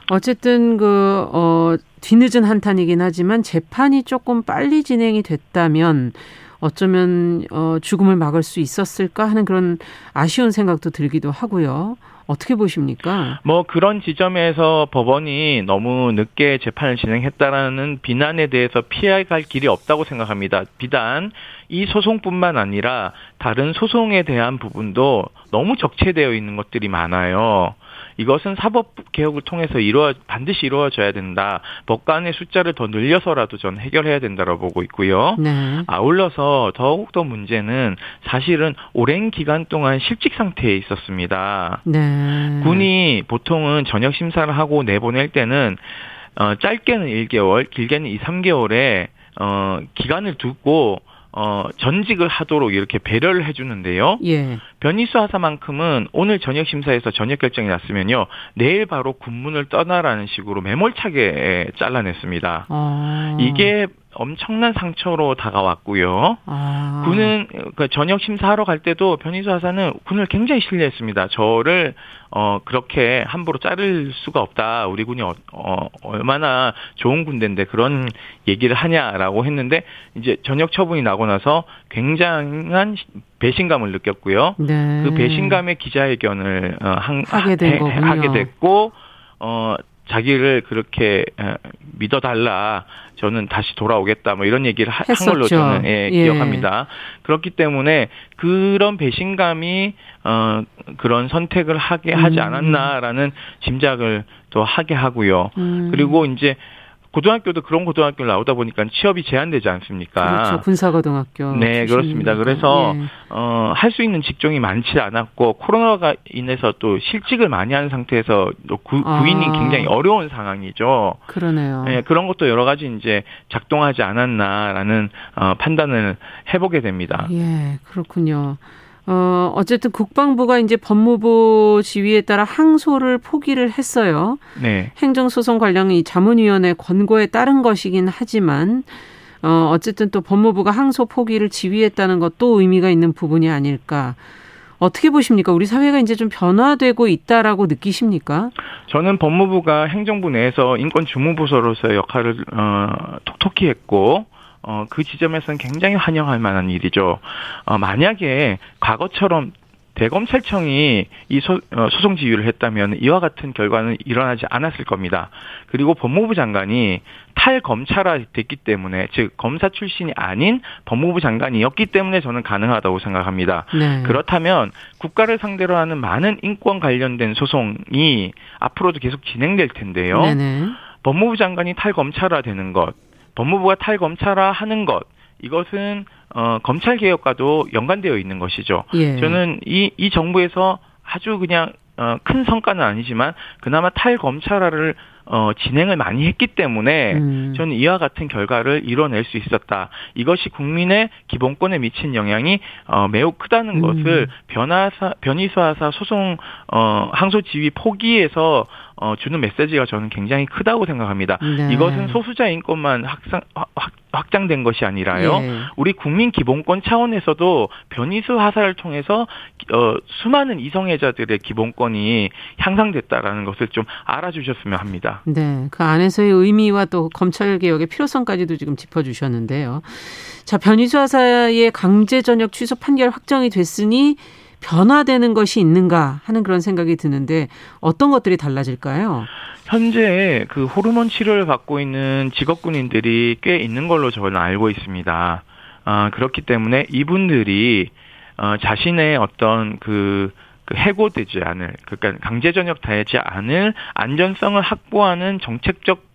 어쨌든 그, 어, 뒤늦은 한탄이긴 하지만 재판이 조금 빨리 진행이 됐다면 어쩌면, 어, 죽음을 막을 수 있었을까 하는 그런 아쉬운 생각도 들기도 하고요. 어떻게 보십니까? 뭐 그런 지점에서 법원이 너무 늦게 재판을 진행했다라는 비난에 대해서 피해갈 길이 없다고 생각합니다. 비단 이 소송뿐만 아니라 다른 소송에 대한 부분도 너무 적체되어 있는 것들이 많아요. 이것은 사법 개혁을 통해서 이루어 반드시 이루어져야 된다. 법관의 숫자를 더 늘려서라도 전 해결해야 된다고 보고 있고요. 네. 아울러서 더욱 더 문제는 사실은 오랜 기간 동안 실직 상태에 있었습니다. 네. 군이 보통은 전역 심사를 하고 내보낼 때는 어 짧게는 1개월, 길게는 2, 3개월에 어 기간을 두고 어, 전직을 하도록 이렇게 배려를 해주는데요. 예. 변희수 하사만큼은 오늘 저녁 심사에서 저녁 결정이 났으면요. 내일 바로 군문을 떠나라는 식으로 매몰차게 잘라냈습니다. 아. 이게 엄청난 상처로 다가왔고요. 아. 군은 그 저녁 심사하러 갈 때도 변희수 하사는 군을 굉장히 신뢰했습니다. 저를 어 그렇게 함부로 자를 수가 없다. 우리 군이 어, 어 얼마나 좋은 군대인데 그런 얘기를 하냐라고 했는데 이제 저녁 처분이 나고 나서 굉장한 배신감을 느꼈고요. 네. 그 배신감의 기자회견을 어, 한, 하게, 된 해, 하게 됐고 어 자기를 그렇게 믿어달라. 저는 다시 돌아오겠다. 뭐 이런 얘기를 한 걸로 저는 예, 예. 기억합니다. 그렇기 때문에 그런 배신감이 어 그런 선택을 하게 하지 음. 않았나라는 짐작을 또 하게 하고요. 음. 그리고 이제 고등학교도 그런 고등학교를 나오다 보니까 취업이 제한되지 않습니까? 그렇죠. 군사고등학교. 네, 그렇습니다. 그래서 예. 어, 할 수 있는 직종이 많지 않았고 코로나가 인해서 또 실직을 많이 한 상태에서 또 구, 아. 구인이 굉장히 어려운 상황이죠. 그러네요. 네, 그런 것도 여러 가지 이제 작동하지 않았나라는 어, 판단을 해보게 됩니다. 예, 그렇군요. 어, 어쨌든 국방부가 이제 법무부 지휘에 따라 항소를 포기를 했어요. 네. 행정소송 관련 이 자문위원회 권고에 따른 것이긴 하지만, 어, 어쨌든 또 법무부가 항소 포기를 지휘했다는 것도 의미가 있는 부분이 아닐까. 어떻게 보십니까? 우리 사회가 이제 좀 변화되고 있다라고 느끼십니까? 저는 법무부가 행정부 내에서 인권 주무부서로서의 역할을 어, 톡톡히 했고 어, 그 지점에서는 굉장히 환영할 만한 일이죠. 어, 만약에 과거처럼 대검찰청이 이 소, 어, 소송 지휘를 했다면 이와 같은 결과는 일어나지 않았을 겁니다. 그리고 법무부 장관이 탈검찰화 됐기 때문에 즉 검사 출신이 아닌 법무부 장관이었기 때문에 저는 가능하다고 생각합니다. 네. 그렇다면 국가를 상대로 하는 많은 인권 관련된 소송이 앞으로도 계속 진행될 텐데요. 네네. 법무부 장관이 탈검찰화 되는 것, 법무부가 탈검찰화 하는 것 이것은 어, 검찰 개혁과도 연관되어 있는 것이죠. 예. 저는 이, 이 정부에서 아주 그냥 어, 큰 성과는 아니지만 그나마 탈검찰화를 어, 진행을 많이 했기 때문에 음. 저는 이와 같은 결과를 이뤄낼 수 있었다. 이것이 국민의 기본권에 미친 영향이 어, 매우 크다는 음. 것을 변화사 변이사사 소송 어, 항소 지휘 포기에서 어, 주는 메시지가 저는 굉장히 크다고 생각합니다. 네. 이것은 소수자 인권만 확산, 확, 확장된 것이 아니라요. 네. 우리 국민 기본권 차원에서도 변이수 하사를 통해서 어, 수많은 이성애자들의 기본권이 향상됐다라는 것을 좀 알아주셨으면 합니다. 네, 그 안에서의 의미와 또 검찰 개혁의 필요성까지도 지금 짚어주셨는데요. 자, 변이수 하사의 강제 전역 취소 판결 확정이 됐으니 변화되는 것이 있는가 하는 그런 생각이 드는데 어떤 것들이 달라질까요? 현재 그 호르몬 치료를 받고 있는 직업군인들이 꽤 있는 걸로 저는 알고 있습니다. 아, 그렇기 때문에 이분들이 어, 자신의 어떤 그, 그 해고되지 않을 그러니까 강제 전역 되지 않을 안전성을 확보하는 정책적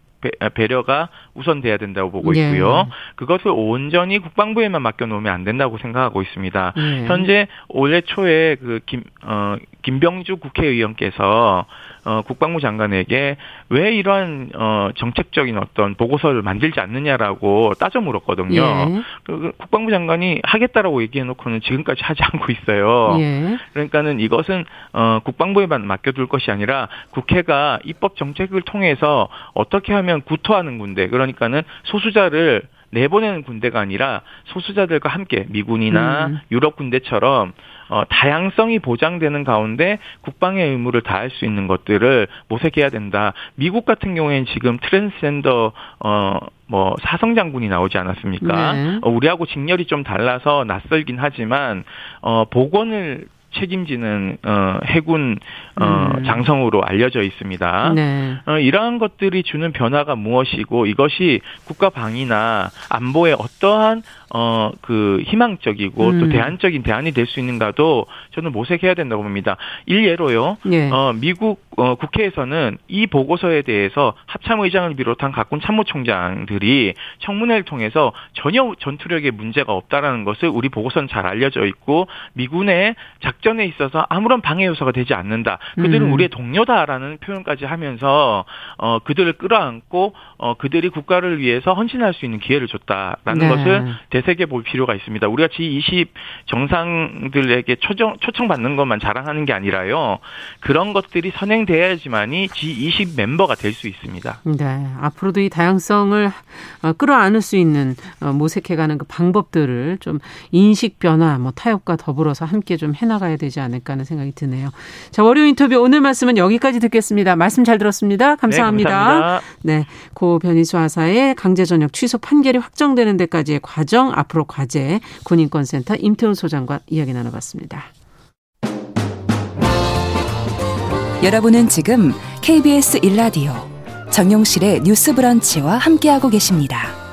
배려가 우선돼야 된다고 보고 예. 있고요. 예. 그것을 온전히 국방부에만 맡겨놓으면 안 된다고 생각하고 있습니다. 예. 현재 올해 초에 그 김, 어, 김병주 국회의원께서 어, 국방부 장관에게 왜 이러한 어, 정책적인 어떤 보고서를 만들지 않느냐라고 따져 물었거든요. 예. 그, 그 국방부 장관이 하겠다라고 얘기해놓고는 지금까지 하지 않고 있어요. 예. 그러니까는 이것은 어, 국방부에만 맡겨둘 것이 아니라 국회가 입법 정책을 통해서 어떻게 하면 구토하는 군데 그러니까는 소수자를 내보내는 군대가 아니라 소수자들과 함께 미군이나 음. 유럽 군대처럼 어, 다양성이 보장되는 가운데 국방의 의무를 다할 수 있는 것들을 모색해야 된다. 미국 같은 경우에는 지금 트랜스젠더 어, 뭐 사성 장군이 나오지 않았습니까? 네. 어, 우리하고 직렬이 좀 달라서 낯설긴 하지만 어 복원을 책임지는 어, 해군 어, 음. 장성으로 알려져 있습니다. 네. 어, 이러한 것들이 주는 변화가 무엇이고 이것이 국가 방위나 안보에 어떠한 어, 그 희망적이고 음. 또 대안적인 대안이 될 수 있는가도 저는 모색해야 된다고 봅니다. 일예로요. 네. 어, 미국 어, 국회에서는 이 보고서에 대해서 합참의장을 비롯한 각군 참모총장들이 청문회를 통해서 전혀 전투력에 문제가 없다라는 것을 우리 보고서는 잘 알려져 있고 미군의 작 전에 있어서 아무런 방해 요소가 되지 않는다. 그들은 음. 우리의 동료다라는 표현까지 하면서 어, 그들을 끌어안고 어, 그들이 국가를 위해서 헌신할 수 있는 기회를 줬다라는 네. 것을 되새겨 볼 필요가 있습니다. 우리가 G20 정상들에게 초청, 초청받는 것만 자랑하는 게 아니라요. 그런 것들이 선행돼야지만이 G20 멤버가 될 수 있습니다. 네. 앞으로도 이 다양성을 어, 끌어안을 수 있는 어, 모색해가는 그 방법들을 좀 인식 변화, 뭐 타협과 더불어서 함께 좀 해나가야 되지 않을까 하는 생각이 드네요. 자, 월요 인터뷰 오늘 말씀은 여기까지 듣겠습니다. 말씀 잘 들었습니다. 감사합니다. 네, 감사합니다. 네. 고 변희수 하사의 강제 전역 취소 판결이 확정되는 데까지의 과정 앞으로 과제 군인권센터 임태훈 소장과 이야기 나눠봤습니다. 여러분은 지금 KBS 1라디오 정용실의 뉴스 브런치와 함께하고 계십니다.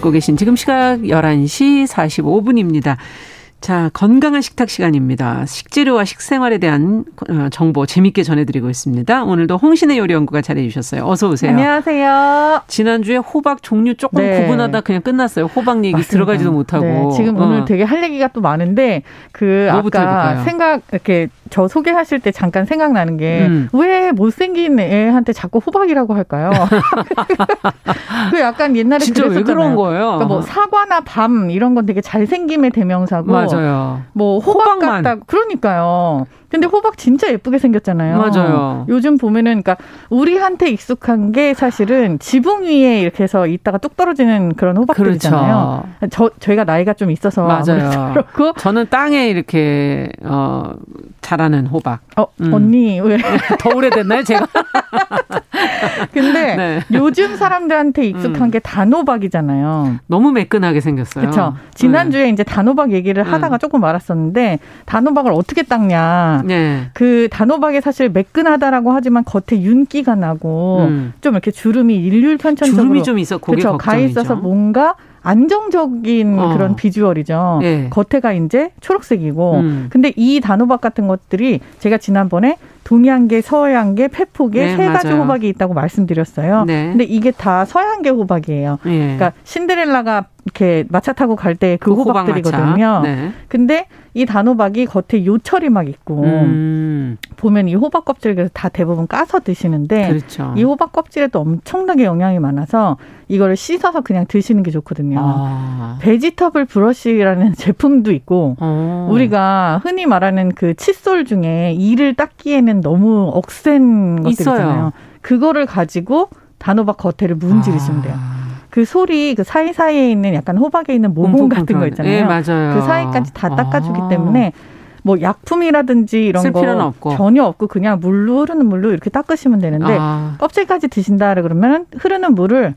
듣고 계신 지금 시각 11시 45분입니다. 자, 건강한 식탁 시간입니다. 식재료와 식생활에 대한 어, 정보 재밌게 전해드리고 있습니다. 오늘도 홍신의 요리 연구가 잘해 주셨어요. 어서 오세요. 안녕하세요. 지난주에 호박 종류 조금 네. 구분하다 그냥 끝났어요. 호박 얘기 맞습니다. 들어가지도 못하고. 네. 지금 어. 오늘 되게 할 얘기가 또 많은데 그 아까 해볼까요? 생각 이렇게 저 소개하실 때 잠깐 생각나는 게왜 음. 못생긴 애한테 자꾸 호박이라고 할까요? 그 약간 옛날에 진짜 그랬었잖아요. 왜 그런 거예요? 그러니까 뭐 사과나 밤 이런 건 되게 잘생김의 대명사고 맞아요. 뭐 호박 호박만. 같다 그러니까요. 근데 호박 진짜 예쁘게 생겼잖아요. 맞아요. 요즘 보면은 그러니까 우리한테 익숙한 게 사실은 지붕 위에 이렇게 해서 있다가 뚝 떨어지는 그런 호박들이잖아요. 그렇죠. 저 저희가 나이가 좀 있어서 맞아요. 그렇고 저는 땅에 이렇게 어 자라 는 호박. 어 음. 언니 왜 더 오래됐나요, 제가? 근데 네. 요즘 사람들한테 익숙한 음. 게 단호박이잖아요. 너무 매끈하게 생겼어요. 그렇죠. 지난주에 네. 이제 단호박 얘기를 음. 하다가 조금 말았었는데 단호박을 어떻게 닦냐. 네. 그 단호박이 사실 매끈하다라고 하지만 겉에 윤기가 나고 음. 좀 이렇게 주름이 일률 편천적으로 주름이 좀 있어. 그렇죠. 가 있어서 뭔가 안정적인 어. 그런 비주얼이죠. 네. 겉에가 이제 초록색이고. 음. 근데 이 단호박 같은 것들이 제가 지난번에 동양계, 서양계, 페포계 네, 세 가지 맞아요. 호박이 있다고 말씀드렸어요. 네. 근데 이게 다 서양계 호박이에요. 네. 그러니까 신데렐라가 이렇게 마차 타고 갈 때 그 호박들이거든요. 네. 근데 이 단호박이 겉에 요철이 막 있고 음. 보면 이 호박 껍질을 다 대부분 까서 드시는데 그렇죠. 이 호박 껍질에도 엄청나게 영양이 많아서 이거를 씻어서 그냥 드시는 게 좋거든요. 아. 베지터블 브러쉬라는 제품도 있고 어. 우리가 흔히 말하는 그 칫솔 중에 이를 닦기에는 너무 억센 것들 있잖아요. 그거를 가지고 단호박 겉에를 문지르시면 돼요. 아. 그 소리 그 사이사이에 있는 약간 호박에 있는 모공 같은 거 있잖아요. 네, 맞아요. 그 사이까지 다 닦아주기 아. 때문에 뭐 약품이라든지 이런 거 없고. 전혀 없고 그냥 물로 흐르는 물로 이렇게 닦으시면 되는데 아. 껍질까지 드신다 그러면 흐르는 물을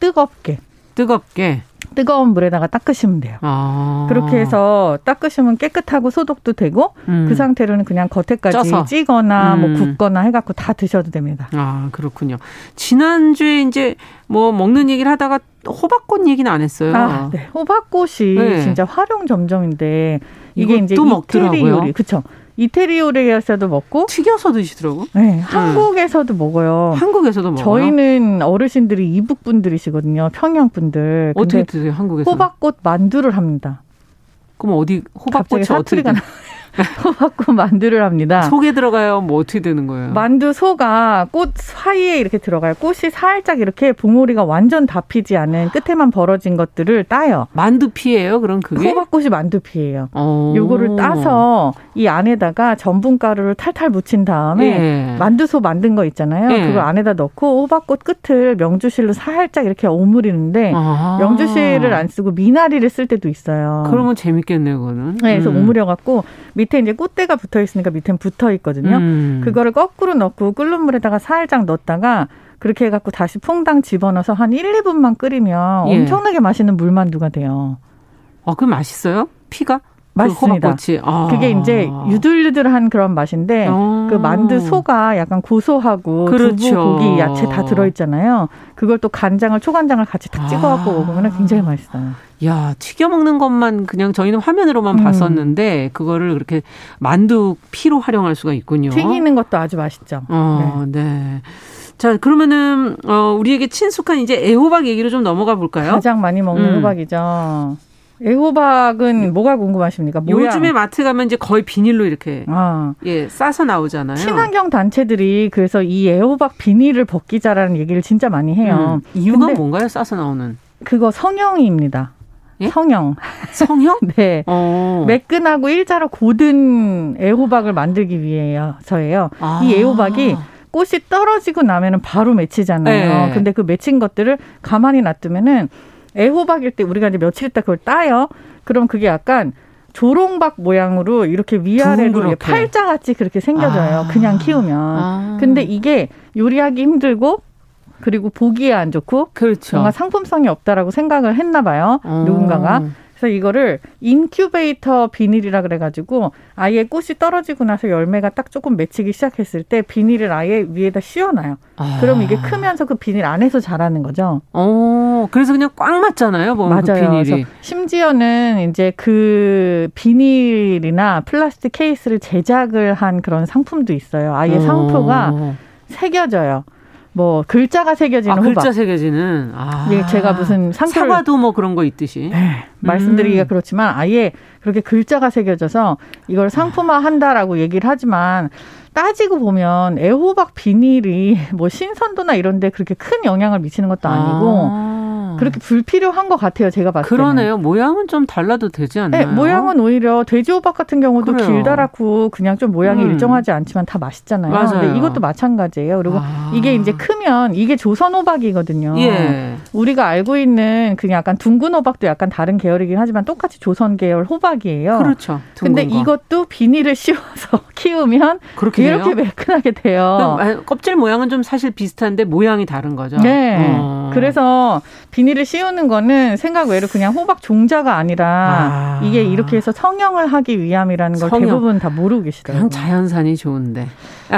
뜨겁게 뜨겁게 뜨거운 물에다가 닦으시면 돼요. 아. 그렇게 해서 닦으시면 깨끗하고 소독도 되고 음. 그 상태로는 그냥 겉에까지 쪄서. 찌거나 뭐 음. 뭐 굽거나 해갖고 다 드셔도 됩니다. 아 그렇군요. 지난주에 이제 뭐 먹는 얘기를 하다가 호박꽃 얘기는 안 했어요. 아, 네. 호박꽃이 네. 진짜 활용 점점인데 이게 이제 이태리 요리 그렇죠. 이태리오레에서도 먹고 튀겨서 드시더라고. 네, 한국에서도 먹어요. 한국에서도 먹어요. 저희는 어르신들이 이북 분들이시거든요. 평양 분들. 어떻게 드세요, 한국에서? 호박꽃 만두를 합니다. 그럼 어디 호박꽃이 어떻게 호박꽃 만두를 합니다. 속에 들어가요? 뭐 어떻게 되는 거예요? 만두 소가 꽃 사이에 이렇게 들어가요. 꽃이 살짝 이렇게 봉오리가 완전 다 피지 않은 끝에만 벌어진 것들을 따요. 만두피예요? 그럼 그게? 호박꽃이 만두피예요. 오. 요거를 따서 이 안에다가 전분가루를 탈탈 묻힌 다음에 예. 만두소 만든 거 있잖아요. 예. 그걸 안에다 넣고 호박꽃 끝을 명주실로 살짝 이렇게 오므리는데 아. 명주실을 안 쓰고 미나리를 쓸 때도 있어요. 그러면 재밌겠네요, 그거는. 네, 그래서 음. 오므려 갖고 밑에 이제 꽃대가 붙어 있으니까 밑엔 붙어 있거든요. 음. 그거를 거꾸로 넣고 끓는 물에다가 살짝 넣었다가 그렇게 해갖고 다시 퐁당 집어넣어서 한 1, 2분만 끓이면 예. 엄청나게 맛있는 물만두가 돼요. 아, 그 맛있어요? 피가? 맞습니다. 그 아. 그게 이제 유들유들한 그런 맛인데 아. 그 만두 소가 약간 고소하고 그렇죠. 두부, 고기, 야채 다 들어있잖아요. 그걸 또 간장을 초간장을 같이 탁 찍어갖고 아. 먹으면 굉장히 맛있어요. 야 튀겨 먹는 것만 그냥 저희는 화면으로만 음. 봤었는데 그거를 그렇게 만두 피로 활용할 수가 있군요. 튀기는 것도 아주 맛있죠. 어, 네. 네. 자, 그러면은, 어, 우리에게 친숙한 이제 애호박 얘기로 좀 넘어가 볼까요? 가장 많이 먹는 음. 호박이죠. 애호박은 뭐가 궁금하십니까? 모양. 요즘에 마트 가면 이제 거의 비닐로 이렇게 아. 예 싸서 나오잖아요. 친환경 단체들이 그래서 이 애호박 비닐을 벗기자라는 얘기를 진짜 많이 해요. 음. 이유가 뭔가요? 싸서 나오는? 그거 성형입니다. 예? 성형. 성형? 네. 어. 매끈하고 일자로 고든 애호박을 만들기 위해서예요. 아. 이 애호박이 꽃이 떨어지고 나면은 바로 맺히잖아요. 네. 근데 그 맺힌 것들을 가만히 놔두면은 애호박일 때 우리가 이제 며칠 있다 그걸 따요. 그럼 그게 약간 조롱박 모양으로 이렇게 위아래로 팔자같이 그렇게 생겨져요. 아. 그냥 키우면. 아. 근데 이게 요리하기 힘들고 그리고 보기에 안 좋고 그렇죠. 뭔가 상품성이 없다라고 생각을 했나 봐요. 어. 누군가가. 그래서 이거를 인큐베이터 비닐이라 그래가지고 아예 꽃이 떨어지고 나서 열매가 딱 조금 맺히기 시작했을 때 비닐을 아예 위에다 씌워놔요. 아. 그럼 이게 크면서 그 비닐 안에서 자라는 거죠. 어, 그래서 그냥 꽉 맞잖아요, 뭐그 맞아요. 그 심지어는 이제 그 비닐이나 플라스틱 케이스를 제작을 한 그런 상품도 있어요. 아예 어. 상표가 새겨져요. 뭐 글자가 새겨지는 아, 호박. 글자 새겨지는. 아. 예, 제가 무슨 상표를 사과도 뭐 그런 거 있듯이. 네, 말씀드리기가 음. 그렇지만 아예 그렇게 글자가 새겨져서 이걸 상품화 한다라고 얘기를 하지만 따지고 보면 애호박 비닐이 뭐 신선도나 이런 데 그렇게 큰 영향을 미치는 것도 아니고 아. 그렇게 불필요한 것 같아요. 제가 봤을 때. 그러네요. 모양은 좀 달라도 되지 않나요? 네, 모양은 오히려 돼지호박 같은 경우도 그래요. 길다랗고 그냥 좀 모양이 음. 일정하지 않지만 다 맛있잖아요. 맞아요. 근데 이것도 마찬가지예요. 그리고 아. 이게 이제 크면 이게 조선 호박이거든요. 예. 우리가 알고 있는 그냥 약간 둥근 호박도 약간 다른 계열이긴 하지만 똑같이 조선 계열 호박이에요. 그렇죠. 근데 거. 이것도 비닐을 씌워서 키우면 이렇게? 매끈하게 돼요. 껍질 모양은 좀 사실 비슷한데 모양이 다른 거죠. 네. 어. 그래서 비 닐을 씌우는 거는 생각 외로 그냥 호박 종자가 아니라 아. 이게 이렇게 해서 성형을 하기 위함이라는 걸 성형. 대부분 다 모르고 계시더라고요. 그냥 자연산이 좋은데.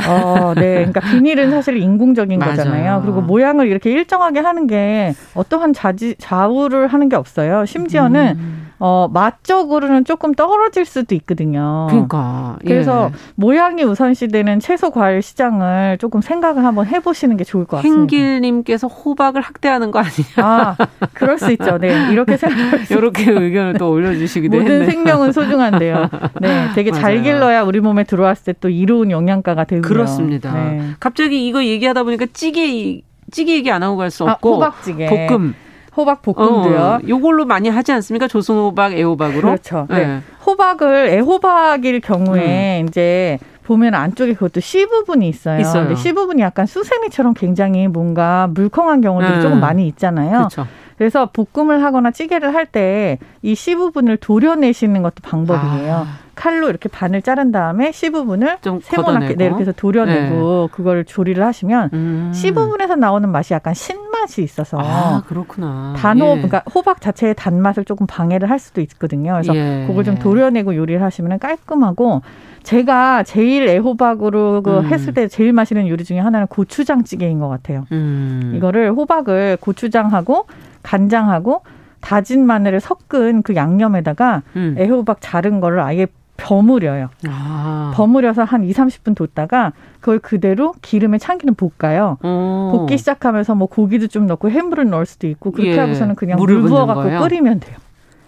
어, 네. 그러니까 비닐은 사실 인공적인 거잖아요. 그리고 모양을 이렇게 일정하게 하는 게 어떠한 자지, 좌우를 하는 게 없어요. 심지어는 음. 어, 맛적으로는 조금 떨어질 수도 있거든요. 그러니까. 예. 그래서 모양이 우선시되는 채소 과일 시장을 조금 생각을 한번 해보시는 게 좋을 것 같습니다. 행길님께서 호박을 학대하는 거 아니냐? 아, 그럴 수 있죠. 네, 이렇게 생각. 이렇게 의견을 또 올려주시기도 모든 했네. 생명은 소중한데요. 네, 되게 맞아요. 잘 길러야 우리 몸에 들어왔을 때 또 이로운 영양가가 되고요. 그렇습니다. 네. 갑자기 이거 얘기하다 보니까 찌개 찌개 얘기 안 하고 갈 수 없고 아, 호박찌개. 볶음. 호박 볶음도요. 어, 요걸로 많이 하지 않습니까? 조선호박, 애호박으로. 그렇죠. 네. 네. 호박을 애호박일 경우에 음. 이제 보면 안쪽에 그것도 씨 부분이 있어요. 있어요. 근데 씨 부분이 약간 수세미처럼 굉장히 뭔가 물컹한 경우들이 네. 조금 많이 있잖아요. 그렇죠. 그래서 볶음을 하거나 찌개를 할 때 이 씨 부분을 도려내시는 것도 방법이에요. 아. 칼로 이렇게 반을 자른 다음에 씨 부분을 좀 세모나게 네, 이렇게 해서 도려내고 네. 그걸 조리를 하시면 음. 씨 부분에서 나오는 맛이 약간 신맛이 있어서 아 그렇구나 단호 예. 그러니까 호박 자체의 단맛을 조금 방해를 할 수도 있거든요. 그래서 예. 그걸 좀 도려내고 요리를 하시면 깔끔하고 제가 제일 애호박으로 그 음. 했을 때 제일 맛있는 요리 중에 하나는 고추장찌개인 것 같아요. 음. 이거를 호박을 고추장하고 간장하고 다진 마늘을 섞은 그 양념에다가 음. 애호박 자른 거를 아예 버무려요. 아. 버무려서 한 2, 30분 뒀다가 그걸 그대로 기름에 참기름 볶아요. 오. 볶기 시작하면서 뭐 고기도 좀 넣고 해물을 넣을 수도 있고 그렇게 예. 하고서는 그냥 물 부어 갖고 끓이면 돼요.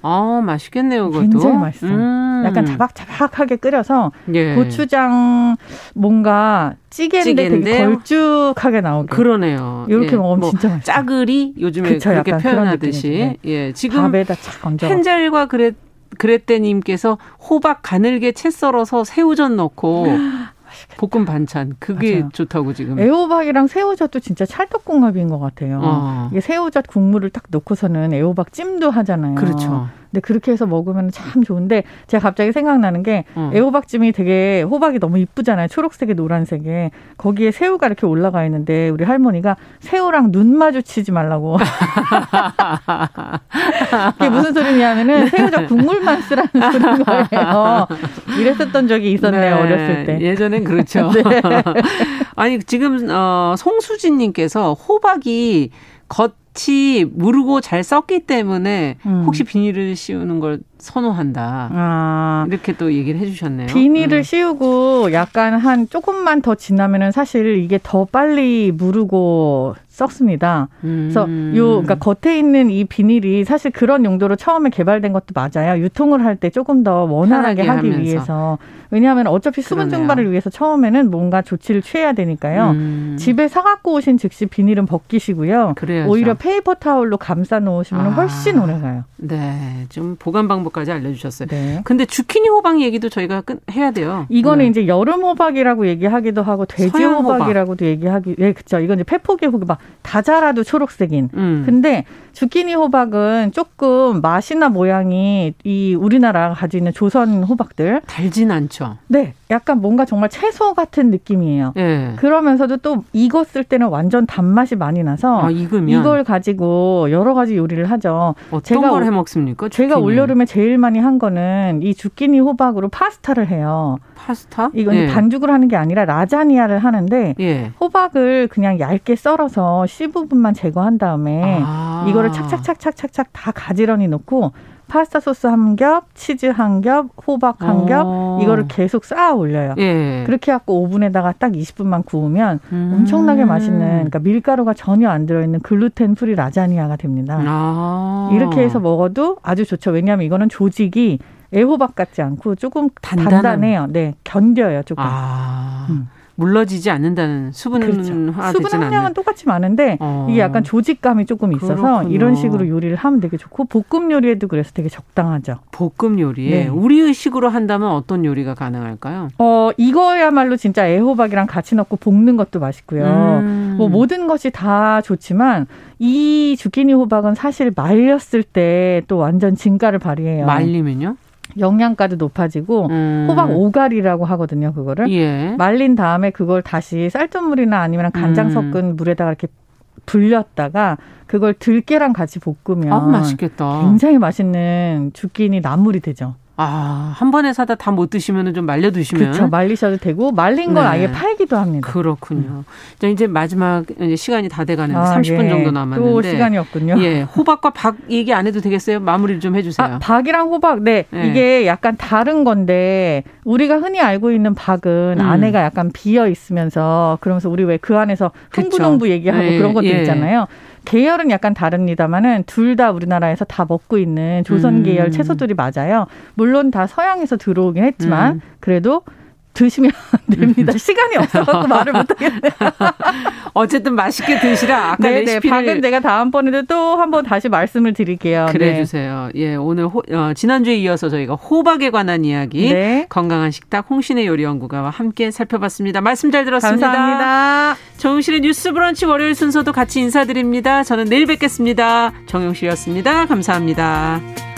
아, 맛있겠네요, 그것도. 굉장히 맛있어요. 음. 약간 자박자박하게 끓여서 예. 고추장 뭔가 찌개인데, 찌개인데 되게 걸쭉하게 나오게. 그러네요. 이렇게 예. 먹으면 뭐 진짜 맛있어요. 짜글이 요즘에 그쵸, 그렇게 표현하듯이. 네. 예. 지금 밥에다 착 얹어. 헨젤과 그랬 그랬대님께서 호박 가늘게 채 썰어서 새우젓 넣고 볶음 반찬 그게 맞아요. 좋다고 지금. 애호박이랑 새우젓도 진짜 찰떡궁합인 것 같아요. 어. 이게 새우젓 국물을 딱 넣고서는 애호박 찜도 하잖아요. 그렇죠. 근데 그렇게 해서 먹으면 참 좋은데 제가 갑자기 생각나는 게 어. 애호박찜이 되게 호박이 너무 이쁘잖아요. 초록색에 노란색에 거기에 새우가 이렇게 올라가 있는데 우리 할머니가 새우랑 눈 마주치지 말라고. 그게 무슨 소리냐면은 새우젓 국물만 쓰라는 소리인 거예요. 이랬었던 적이 있었네요 네. 어렸을 때. 예전엔 그렇죠. 네. 아니 지금 어, 송수진님께서 호박이 겉 같이 무르고 잘 썩기 때문에 음. 혹시 비닐을 씌우는 걸 선호한다. 아. 이렇게 또 얘기를 해주셨네요. 비닐을 음. 씌우고 약간 한 조금만 더 지나면은 사실 이게 더 빨리 무르고 썩습니다. 음. 그래서 요 그러니까 겉에 있는 이 비닐이 사실 그런 용도로 처음에 개발된 것도 맞아요. 유통을 할 때 조금 더 원활하게 하기 하면서. 위해서. 왜냐하면 어차피 수분 그러네요. 증발을 위해서 처음에는 뭔가 조치를 취해야 되니까요. 음. 집에 사갖고 오신 즉시 비닐은 벗기시고요. 그래야죠. 오히려 paper towel로 감싸 놓으시면 아. 훨씬 오래가요. 네, 좀 보관 방법 까지 알려주셨어요. 네. 근데 주키니 호박 얘기도 저희가 끝 해야 돼요. 이거는 네. 이제 여름 호박이라고 얘기하기도 하고 돼지 호박이라고도 얘기하기, 예, 그렇죠. 이건 이제 페포기 호박. 다 자라도 초록색인. 음. 근데 주키니 호박은 조금 맛이나 모양이 이 우리나라가 가지고 있는 조선 호박들 달진 않죠. 네, 약간 뭔가 정말 채소 같은 느낌이에요. 네. 그러면서도 또 익었을 때는 완전 단맛이 많이 나서 아, 익으면? 이걸 가지고 여러 가지 요리를 하죠. 어떤 제가 걸 해 먹습니까? 주키니? 제가 올여름에 제일 많이 한 거는 이 주키니 호박으로 파스타를 해요. 파스타? 이건 예. 반죽을 하는 게 아니라 라자니아를 하는데 예. 호박을 그냥 얇게 썰어서 씨 부분만 제거한 다음에 아. 이거 를 착착착착착착 다 가지런히 넣고 파스타 소스 한 겹, 치즈 한 겹, 호박 한 겹, 어. 이거를 계속 쌓아 올려요. 예. 그렇게 갖고 오븐에다가 딱 20분만 구우면 음. 엄청나게 맛있는, 그러니까 밀가루가 전혀 안 들어있는 gluten free 라자니아가 됩니다. 아. 이렇게 해서 먹어도 아주 좋죠. 왜냐하면 이거는 조직이 애호박 같지 않고 조금 단단한. 단단해요. 네, 견뎌요 조금. 아. 음. 물러지지 않는다는 수분 그렇죠. 수분 함량은 똑같이 많은데 어. 이게 약간 조직감이 조금 있어서 그렇군요. 이런 식으로 요리를 하면 되게 좋고 볶음 요리에도 그래서 되게 적당하죠. 볶음 요리에 네. 우리 식으로 한다면 어떤 요리가 가능할까요? 어 이거야말로 진짜 애호박이랑 같이 넣고 볶는 것도 맛있고요. 음. 뭐 모든 것이 다 좋지만 이 주키니 호박은 사실 말렸을 때 또 완전 진가를 발휘해요. 말리면요? 영양가도 높아지고 음. 호박 오갈이라고 하거든요. 그거를 예. 말린 다음에 그걸 다시 쌀뜨물이나 아니면 간장 음. 섞은 물에다가 이렇게 불렸다가 그걸 들깨랑 같이 볶으면 아, 맛있겠다. 굉장히 맛있는 주끼니 나물이 되죠. 아, 한 번에 사다 다 못 드시면 좀 말려 두시면. 그렇죠. 말리셔도 되고 말린 건 네. 아예 팔기도 합니다. 그렇군요. 자, 이제 마지막 이제 시간이 다 돼가는데 아, 30분 예. 정도 남았는데. 또 시간이 없군요. 예. 호박과 박 얘기 안 해도 되겠어요? 마무리를 좀 해주세요. 아, 박이랑 호박, 네. 네. 이게 약간 다른 건데 우리가 흔히 알고 있는 박은 음. 안에가 약간 비어 있으면서 그러면서 우리 왜 그 안에서 흥부농부 얘기하고 네. 그런 것들 예. 있잖아요. 계열은 약간 다릅니다만은 둘 다 우리나라에서 다 먹고 있는 조선 계열 음. 채소들이 맞아요. 물론 다 서양에서 들어오긴 했지만 음. 그래도 드시면 됩니다. 시간이 없어서 말을 못하겠네요. 어쨌든 맛있게 드시라. 아까 네네, 레시피를 방금 제가 다음번에도 또 한번 다시 말씀을 드릴게요. 그래 주세요. 네. 예, 오늘 호, 어, 지난주에 이어서 저희가 호박에 관한 이야기 네. 건강한 식탁 홍신의 요리 연구가와 함께 살펴봤습니다. 말씀 잘 들었습니다. 감사합니다. 정용실의 뉴스 브런치 월요일 순서도 같이 인사드립니다. 저는 내일 뵙겠습니다. 정용실이었습니다. 감사합니다.